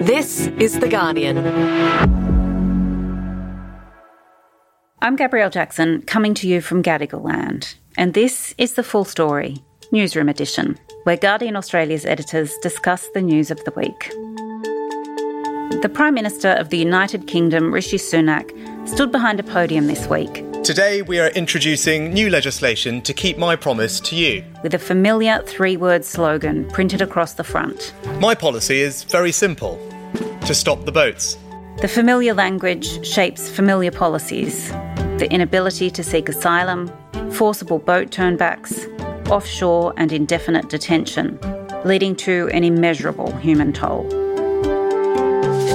This is The Guardian. I'm Gabrielle Jackson, coming to you from Gadigal land, and this is the full story, Newsroom Edition, where Guardian Australia's editors discuss the news of the week. The Prime Minister of the United Kingdom, Rishi Sunak, stood behind a podium this week Today, we are introducing new legislation to keep my promise to you. with a familiar three word slogan printed across the front. My policy is very simple to stop the boats. The familiar language shapes familiar policies the inability to seek asylum, forcible boat turnbacks, offshore and indefinite detention, leading to an immeasurable human toll.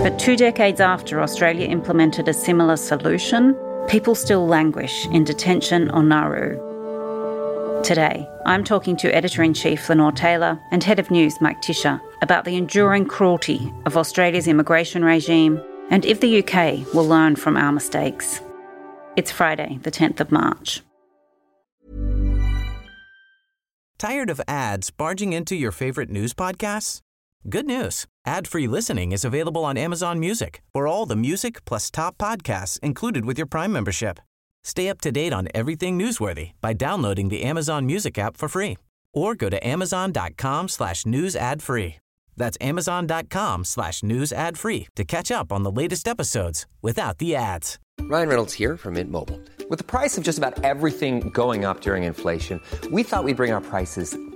But two decades after Australia implemented a similar solution, people still languish in detention on Nauru. Today, I'm talking to Editor in Chief Lenore Taylor and Head of News Mike Ticher about the enduring cruelty of Australia's immigration regime and if the UK will learn from our mistakes. It's Friday, the 10th of March. Tired of ads barging into your favorite news podcasts? Good news. Ad-free listening is available on Amazon Music for all the music plus top podcasts included with your Prime membership. Stay up to date on everything newsworthy by downloading the Amazon Music app for free or go to amazon.com slash news ad free. That's amazon.com slash news ad free to catch up on the latest episodes without the ads. Ryan Reynolds here from Mint Mobile. With the price of just about everything going up during inflation, we thought we'd bring our prices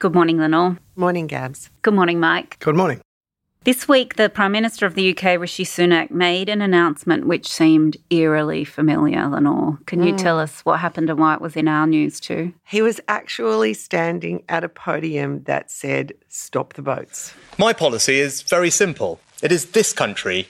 Good morning, Lenore. Morning, Gabs. Good morning, Mike. Good morning. This week, the Prime Minister of the UK, Rishi Sunak, made an announcement which seemed eerily familiar, Lenore. Can you mm. tell us what happened and why it was in our news too? He was actually standing at a podium that said, Stop the boats. My policy is very simple it is this country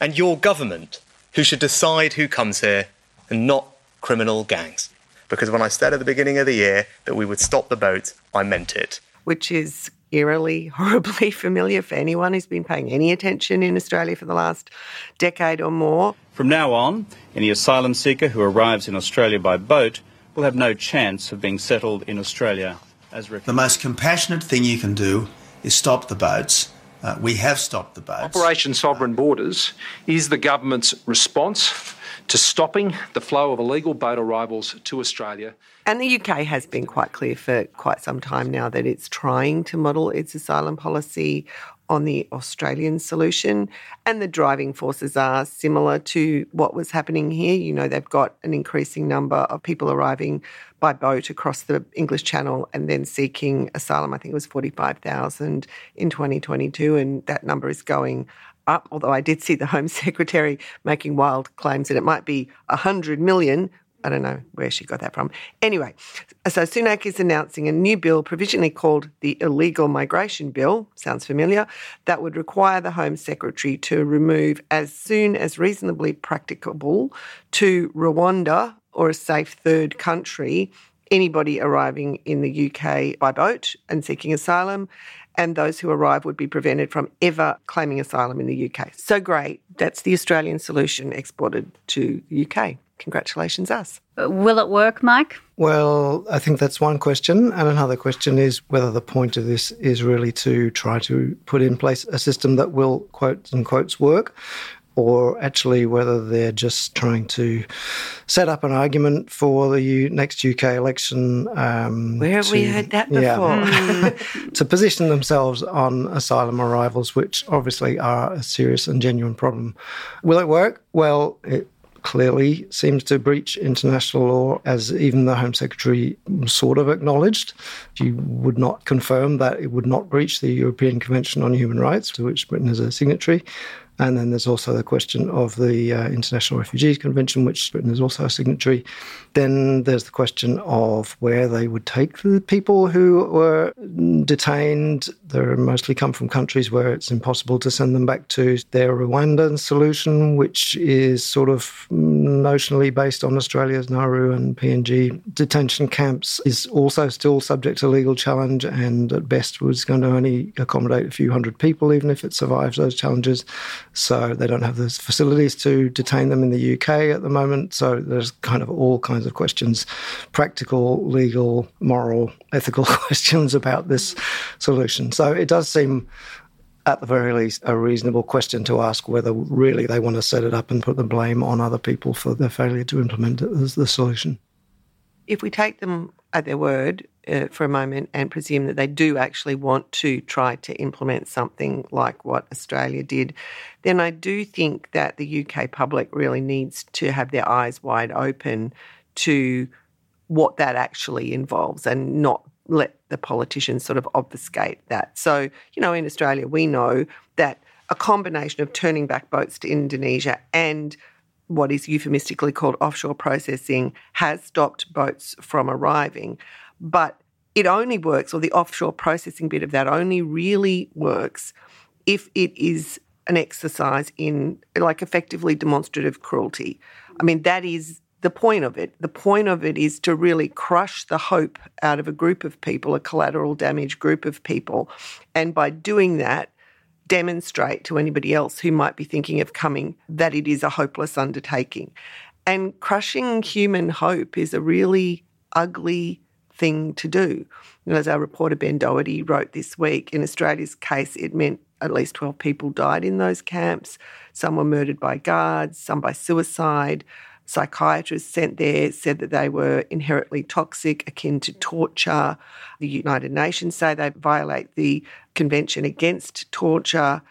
and your government who should decide who comes here and not criminal gangs. Because when I said at the beginning of the year that we would stop the boats, I meant it. Which is eerily, horribly familiar for anyone who's been paying any attention in Australia for the last decade or more. From now on, any asylum seeker who arrives in Australia by boat will have no chance of being settled in Australia as The most compassionate thing you can do is stop the boats. Uh, we have stopped the boats. Operation Sovereign Borders is the government's response to stopping the flow of illegal boat arrivals to Australia. And the UK has been quite clear for quite some time now that it's trying to model its asylum policy on the Australian solution. And the driving forces are similar to what was happening here. You know, they've got an increasing number of people arriving by boat across the English Channel and then seeking asylum. I think it was 45,000 in 2022, and that number is going up. Although I did see the Home Secretary making wild claims that it might be 100 million. I don't know where she got that from. Anyway, so Sunak is announcing a new bill provisionally called the Illegal Migration Bill. Sounds familiar. That would require the Home Secretary to remove, as soon as reasonably practicable, to Rwanda or a safe third country anybody arriving in the UK by boat and seeking asylum, and those who arrive would be prevented from ever claiming asylum in the UK. So great. That's the Australian solution exported to the UK. Congratulations, us. Uh, Will it work, Mike? Well, I think that's one question. And another question is whether the point of this is really to try to put in place a system that will, quotes and quotes, work, or actually whether they're just trying to set up an argument for the U- next UK election. Um, Where have we heard that yeah, before? to position themselves on asylum arrivals, which obviously are a serious and genuine problem. Will it work? Well, it clearly seems to breach international law, as even the Home Secretary sort of acknowledged. She would not confirm that it would not breach the European Convention on Human Rights, to which Britain is a signatory. And then there's also the question of the uh, International Refugees Convention, which Britain is also a signatory. Then there's the question of where they would take the people who were detained. They mostly come from countries where it's impossible to send them back to. Their Rwandan solution, which is sort of notionally based on Australia's Nauru and PNG detention camps, is also still subject to legal challenge and at best was going to only accommodate a few hundred people, even if it survives those challenges. So they don't have the facilities to detain them in the UK at the moment. So there's kind of all kinds of questions practical, legal, moral, ethical questions about this solution. So it does seem at the very least, a reasonable question to ask whether really they want to set it up and put the blame on other people for their failure to implement it as the solution. If we take them at their word uh, for a moment and presume that they do actually want to try to implement something like what Australia did, then I do think that the UK public really needs to have their eyes wide open to what that actually involves and not let the politicians sort of obfuscate that. So, you know, in Australia, we know that a combination of turning back boats to Indonesia and what is euphemistically called offshore processing has stopped boats from arriving. But it only works, or the offshore processing bit of that only really works if it is an exercise in like effectively demonstrative cruelty. I mean, that is the point of it. The point of it is to really crush the hope out of a group of people, a collateral damage group of people. And by doing that, demonstrate to anybody else who might be thinking of coming that it is a hopeless undertaking. And crushing human hope is a really ugly thing to do. And as our reporter Ben Doherty wrote this week, in Australia's case, it meant at least 12 people died in those camps. Some were murdered by guards, some by suicide. Psychiatrists sent there said that they were inherently toxic, akin to torture. The United Nations say they violate the Convention Against Torture.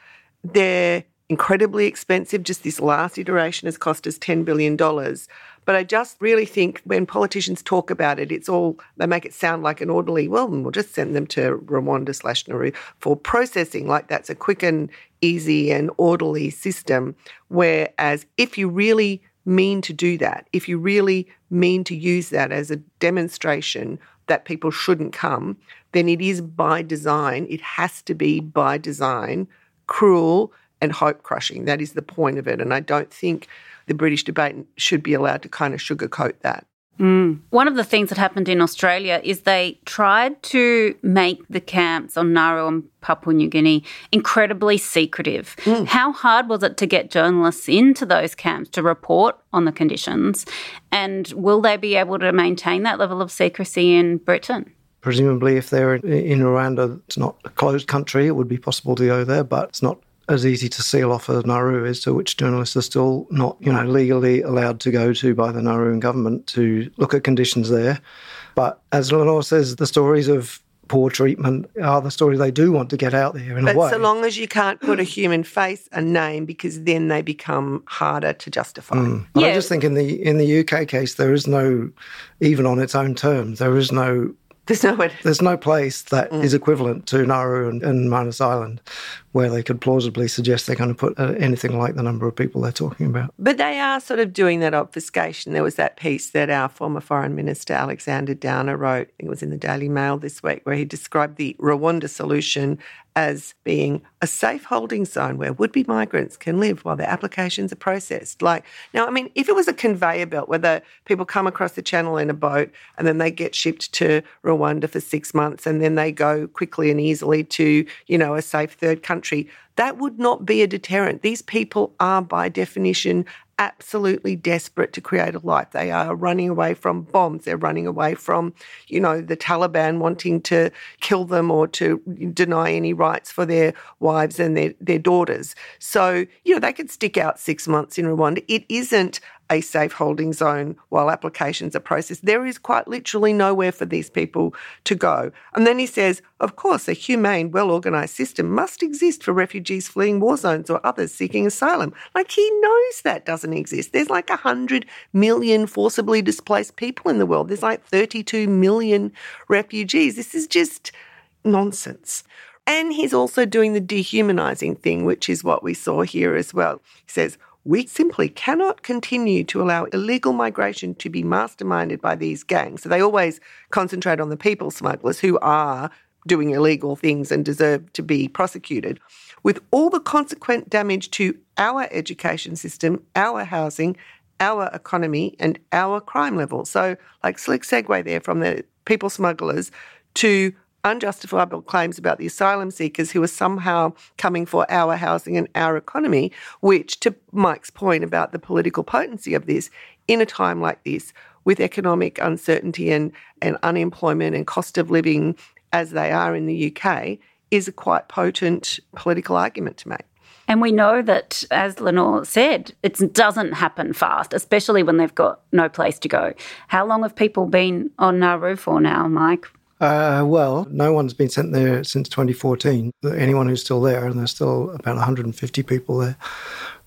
They're incredibly expensive. Just this last iteration has cost us $10 billion. But I just really think when politicians talk about it, it's all, they make it sound like an orderly, well, we'll just send them to Rwanda slash Nauru for processing, like that's a quick and easy and orderly system. Whereas if you really mean to do that, if you really mean to use that as a demonstration that people shouldn't come, then it is by design, it has to be by design, cruel and hope crushing. That is the point of it. And I don't think the British debate should be allowed to kind of sugarcoat that. Mm. One of the things that happened in Australia is they tried to make the camps on Nauru and Papua New Guinea incredibly secretive. Mm. How hard was it to get journalists into those camps to report on the conditions? And will they be able to maintain that level of secrecy in Britain? Presumably, if they're in Rwanda, it's not a closed country, it would be possible to go there, but it's not as easy to seal off as Nauru is, to which journalists are still not, you know, legally allowed to go to by the Nauruan government to look at conditions there. But as Lenore says, the stories of poor treatment are the stories they do want to get out there in but a way. so long as you can't put a human face, a name, because then they become harder to justify. Mm. Yeah. I just think in the in the UK case, there is no, even on its own terms, there is no there's no There's no place that mm. is equivalent to Nauru and, and Manus Island where they could plausibly suggest they're going to put uh, anything like the number of people they're talking about. But they are sort of doing that obfuscation. There was that piece that our former Foreign Minister Alexander Downer wrote, it was in the Daily Mail this week, where he described the Rwanda solution as being a safe holding zone where would be migrants can live while their applications are processed. Like, now, I mean, if it was a conveyor belt where the people come across the channel in a boat and then they get shipped to Rwanda for six months and then they go quickly and easily to, you know, a safe third country country, that would not be a deterrent. These people are, by definition, absolutely desperate to create a life. They are running away from bombs. They're running away from, you know, the Taliban wanting to kill them or to deny any rights for their wives and their, their daughters. So, you know, they could stick out six months in Rwanda. It isn't a safe holding zone while applications are processed. There is quite literally nowhere for these people to go. And then he says, of course, a humane, well organised system must exist for refugees fleeing war zones or others seeking asylum. Like he knows that doesn't exist. There's like 100 million forcibly displaced people in the world, there's like 32 million refugees. This is just nonsense. And he's also doing the dehumanizing thing, which is what we saw here as well. He says, we simply cannot continue to allow illegal migration to be masterminded by these gangs. So they always concentrate on the people smugglers who are doing illegal things and deserve to be prosecuted. With all the consequent damage to our education system, our housing, our economy, and our crime level. So, like, slick segue there from the people smugglers to unjustifiable claims about the asylum seekers who are somehow coming for our housing and our economy, which, to Mike's point about the political potency of this, in a time like this, with economic uncertainty and, and unemployment and cost of living as they are in the UK, is a quite potent political argument to make. And we know that, as Lenore said, it doesn't happen fast, especially when they've got no place to go. How long have people been on Nauru for now, Mike? Uh, well, no one's been sent there since 2014. Anyone who's still there, and there's still about 150 people there,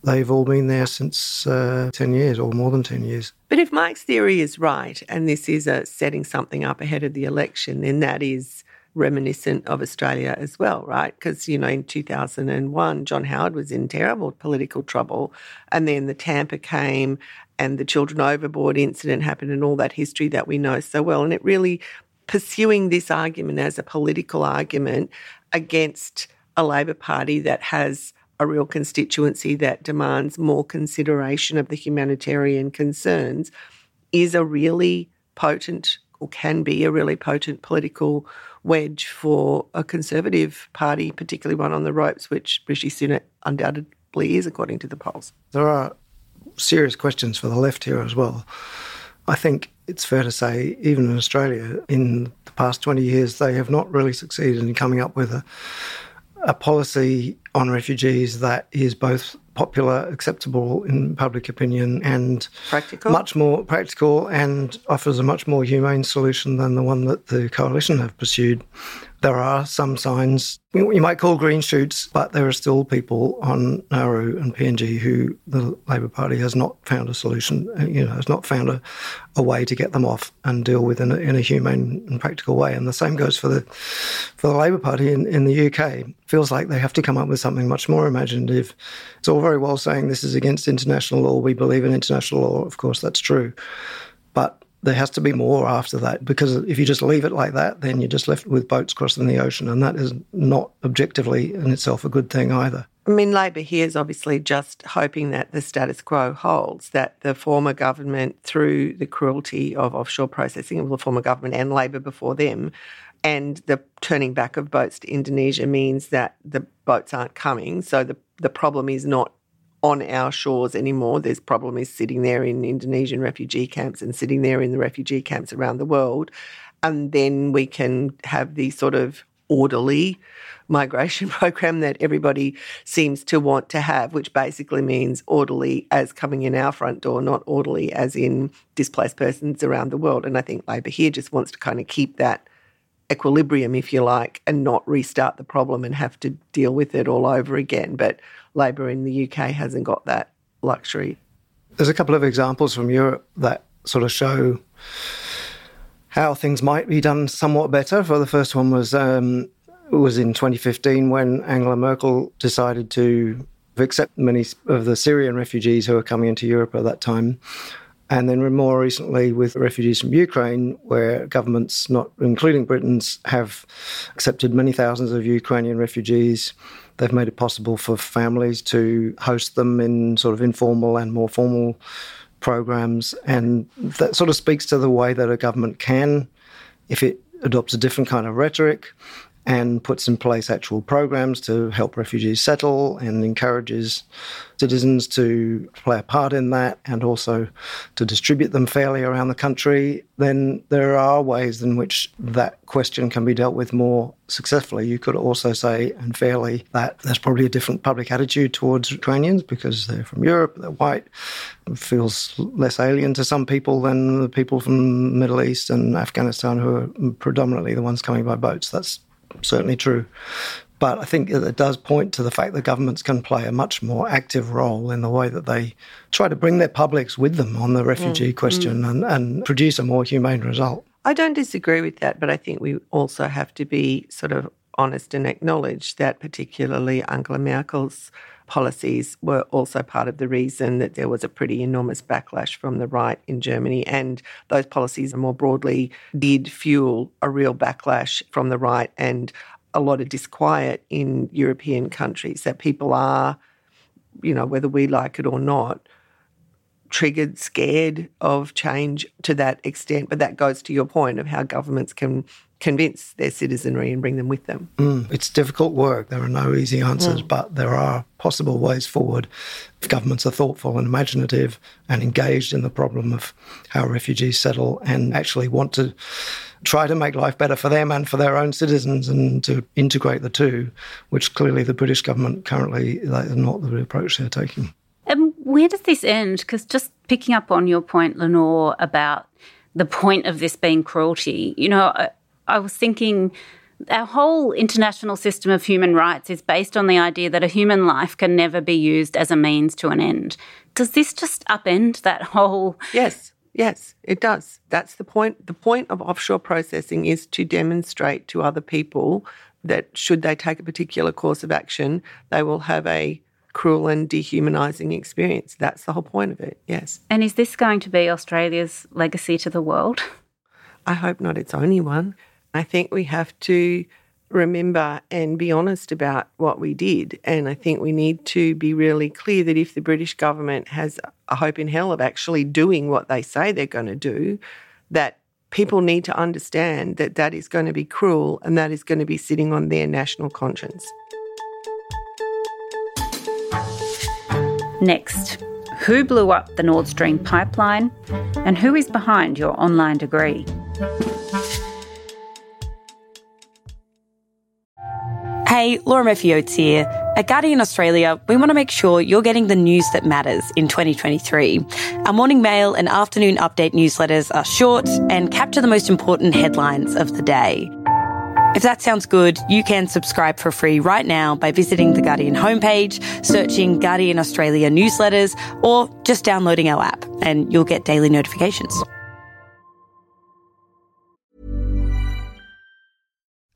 they've all been there since uh, 10 years or more than 10 years. But if Mike's theory is right, and this is a setting something up ahead of the election, then that is reminiscent of Australia as well, right? Because, you know, in 2001, John Howard was in terrible political trouble. And then the Tampa came and the Children Overboard incident happened and all that history that we know so well. And it really pursuing this argument as a political argument against a Labor Party that has a real constituency that demands more consideration of the humanitarian concerns is a really potent or can be a really potent political wedge for a Conservative party, particularly one on the ropes, which Rishi Sunak undoubtedly is, according to the polls. There are serious questions for the left here as well. I think it's fair to say, even in Australia, in the past 20 years, they have not really succeeded in coming up with a, a policy on refugees that is both popular, acceptable in public opinion, and practical. much more practical and offers a much more humane solution than the one that the coalition have pursued. There are some signs you might call green shoots, but there are still people on Nauru and PNG who the Labor Party has not found a solution. Uh, you know, has not found a, a way to get them off and deal with in a, in a humane and practical way. And the same goes for the for the Labor Party in, in the UK. Feels like they have to come up with something much more imaginative. It's all very well saying this is against international law. We believe in international law. Of course, that's true, but there has to be more after that because if you just leave it like that, then you're just left with boats crossing the ocean, and that is not objectively in itself a good thing either. I mean, Labor here is obviously just hoping that the status quo holds, that the former government, through the cruelty of offshore processing of the former government and Labor before them, and the turning back of boats to Indonesia means that the boats aren't coming. So the, the problem is not on our shores anymore. There's problem is sitting there in Indonesian refugee camps and sitting there in the refugee camps around the world. And then we can have the sort of orderly migration program that everybody seems to want to have, which basically means orderly as coming in our front door, not orderly as in displaced persons around the world. And I think Labor here just wants to kind of keep that equilibrium, if you like, and not restart the problem and have to deal with it all over again. But Labor in the UK hasn't got that luxury. There's a couple of examples from Europe that sort of show how things might be done somewhat better. For the first one was um, was in 2015 when Angela Merkel decided to accept many of the Syrian refugees who were coming into Europe at that time. And then more recently with refugees from Ukraine, where governments, not including Britain's, have accepted many thousands of Ukrainian refugees. They've made it possible for families to host them in sort of informal and more formal programs. And that sort of speaks to the way that a government can, if it adopts a different kind of rhetoric and puts in place actual programs to help refugees settle and encourages citizens to play a part in that and also to distribute them fairly around the country, then there are ways in which that question can be dealt with more successfully. You could also say, and fairly, that there's probably a different public attitude towards Ukrainians because they're from Europe, they're white, it feels less alien to some people than the people from the Middle East and Afghanistan who are predominantly the ones coming by boats. That's certainly true. But I think it does point to the fact that governments can play a much more active role in the way that they try to bring their publics with them on the refugee mm. question mm. And, and produce a more humane result. I don't disagree with that, but I think we also have to be sort of honest and acknowledge that particularly Angela Merkel's policies were also part of the reason that there was a pretty enormous backlash from the right in Germany. And those policies more broadly did fuel a real backlash from the right and a lot of disquiet in European countries that people are, you know, whether we like it or not, triggered, scared of change to that extent. But that goes to your point of how governments can convince their citizenry and bring them with them. Mm, it's difficult work. There are no easy answers, mm. but there are possible ways forward if governments are thoughtful and imaginative and engaged in the problem of how refugees settle and actually want to try to make life better for them and for their own citizens and to integrate the two, which clearly the British government currently is not the approach they're taking. Where does this end? Because just picking up on your point, Lenore, about the point of this being cruelty, you know, I, I was thinking our whole international system of human rights is based on the idea that a human life can never be used as a means to an end. Does this just upend that whole? Yes, yes, it does. That's the point. The point of offshore processing is to demonstrate to other people that should they take a particular course of action, they will have a cruel and dehumanising experience. That's the whole point of it, yes. And is this going to be Australia's legacy to the world? I hope not its only one. I think we have to remember and be honest about what we did. And I think we need to be really clear that if the British government has a hope in hell of actually doing what they say they're going to do, that people need to understand that that is going to be cruel and that is going to be sitting on their national conscience. Next, who blew up the Nord Stream pipeline and who is behind your online degree? Hey, Laura Murphy Oates here. At Guardian Australia, we want to make sure you're getting the news that matters in 2023. Our morning mail and afternoon update newsletters are short and capture the most important headlines of the day. If that sounds good, you can subscribe for free right now by visiting the Guardian homepage, searching Guardian Australia newsletters, or just downloading our app, and you'll get daily notifications.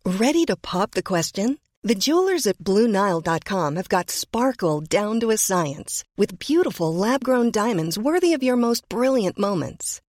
Ready to pop the question? The jewelers at BlueNile.com have got sparkle down to a science with beautiful lab grown diamonds worthy of your most brilliant moments.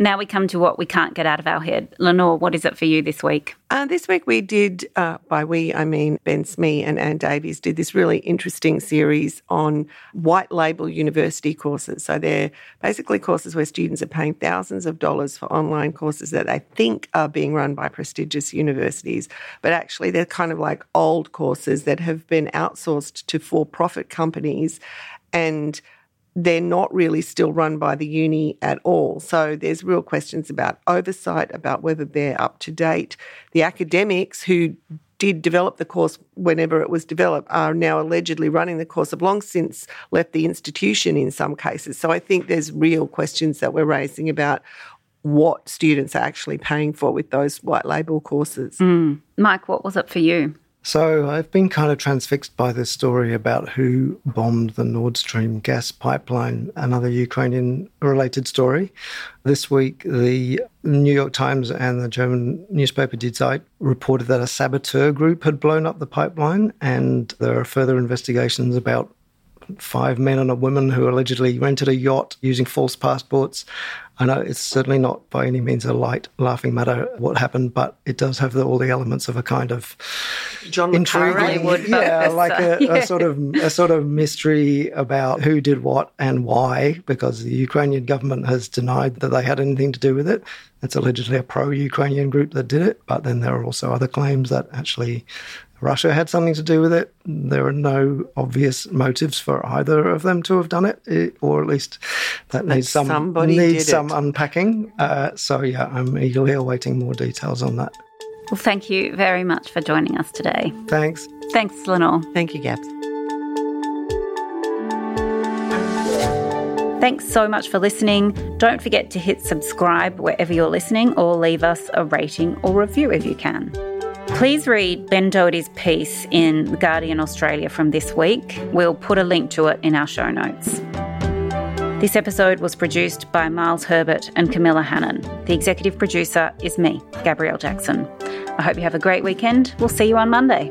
Now we come to what we can't get out of our head. Lenore, what is it for you this week? Uh, this week we did, uh, by we I mean Ben Smee and Anne Davies, did this really interesting series on white label university courses. So they're basically courses where students are paying thousands of dollars for online courses that they think are being run by prestigious universities, but actually they're kind of like old courses that have been outsourced to for profit companies and they're not really still run by the uni at all. So there's real questions about oversight, about whether they're up to date. The academics who did develop the course whenever it was developed are now allegedly running the course have long since left the institution in some cases. So I think there's real questions that we're raising about what students are actually paying for with those white label courses. Mm. Mike, what was it for you? So I've been kind of transfixed by this story about who bombed the Nord Stream gas pipeline, another Ukrainian related story. This week, the New York Times and the German newspaper Die Zeit reported that a saboteur group had blown up the pipeline, and there are further investigations about five men and a woman who allegedly rented a yacht using false passports I know it's certainly not by any means a light, laughing matter what happened, but it does have the, all the elements of a kind of John intriguing, would yeah, like a, yeah. a sort of a sort of mystery about who did what and why, because the Ukrainian government has denied that they had anything to do with it. It's allegedly a pro-Ukrainian group that did it, but then there are also other claims that actually Russia had something to do with it. There are no obvious motives for either of them to have done it, eh, or at least that But needs some somebody needs some it. unpacking. Uh, so yeah, I'm eagerly awaiting more details on that. Well, thank you very much for joining us today. Thanks. Thanks, Lenore. Thank you, Gabs. Thanks so much for listening. Don't forget to hit subscribe wherever you're listening or leave us a rating or review if you can. Please read Ben Doherty's piece in The Guardian Australia from this week. We'll put a link to it in our show notes. This episode was produced by Miles Herbert and Camilla Hannan. The executive producer is me, Gabrielle Jackson. I hope you have a great weekend. We'll see you on Monday.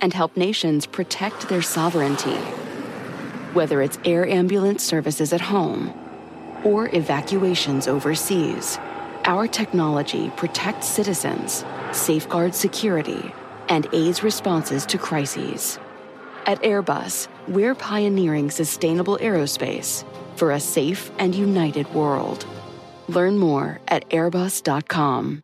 and help nations protect their sovereignty. Whether it's air ambulance services at home or evacuations overseas, our technology protects citizens, safeguards security, and aids responses to crises. At Airbus, we're pioneering sustainable aerospace for a safe and united world. Learn more at airbus.com.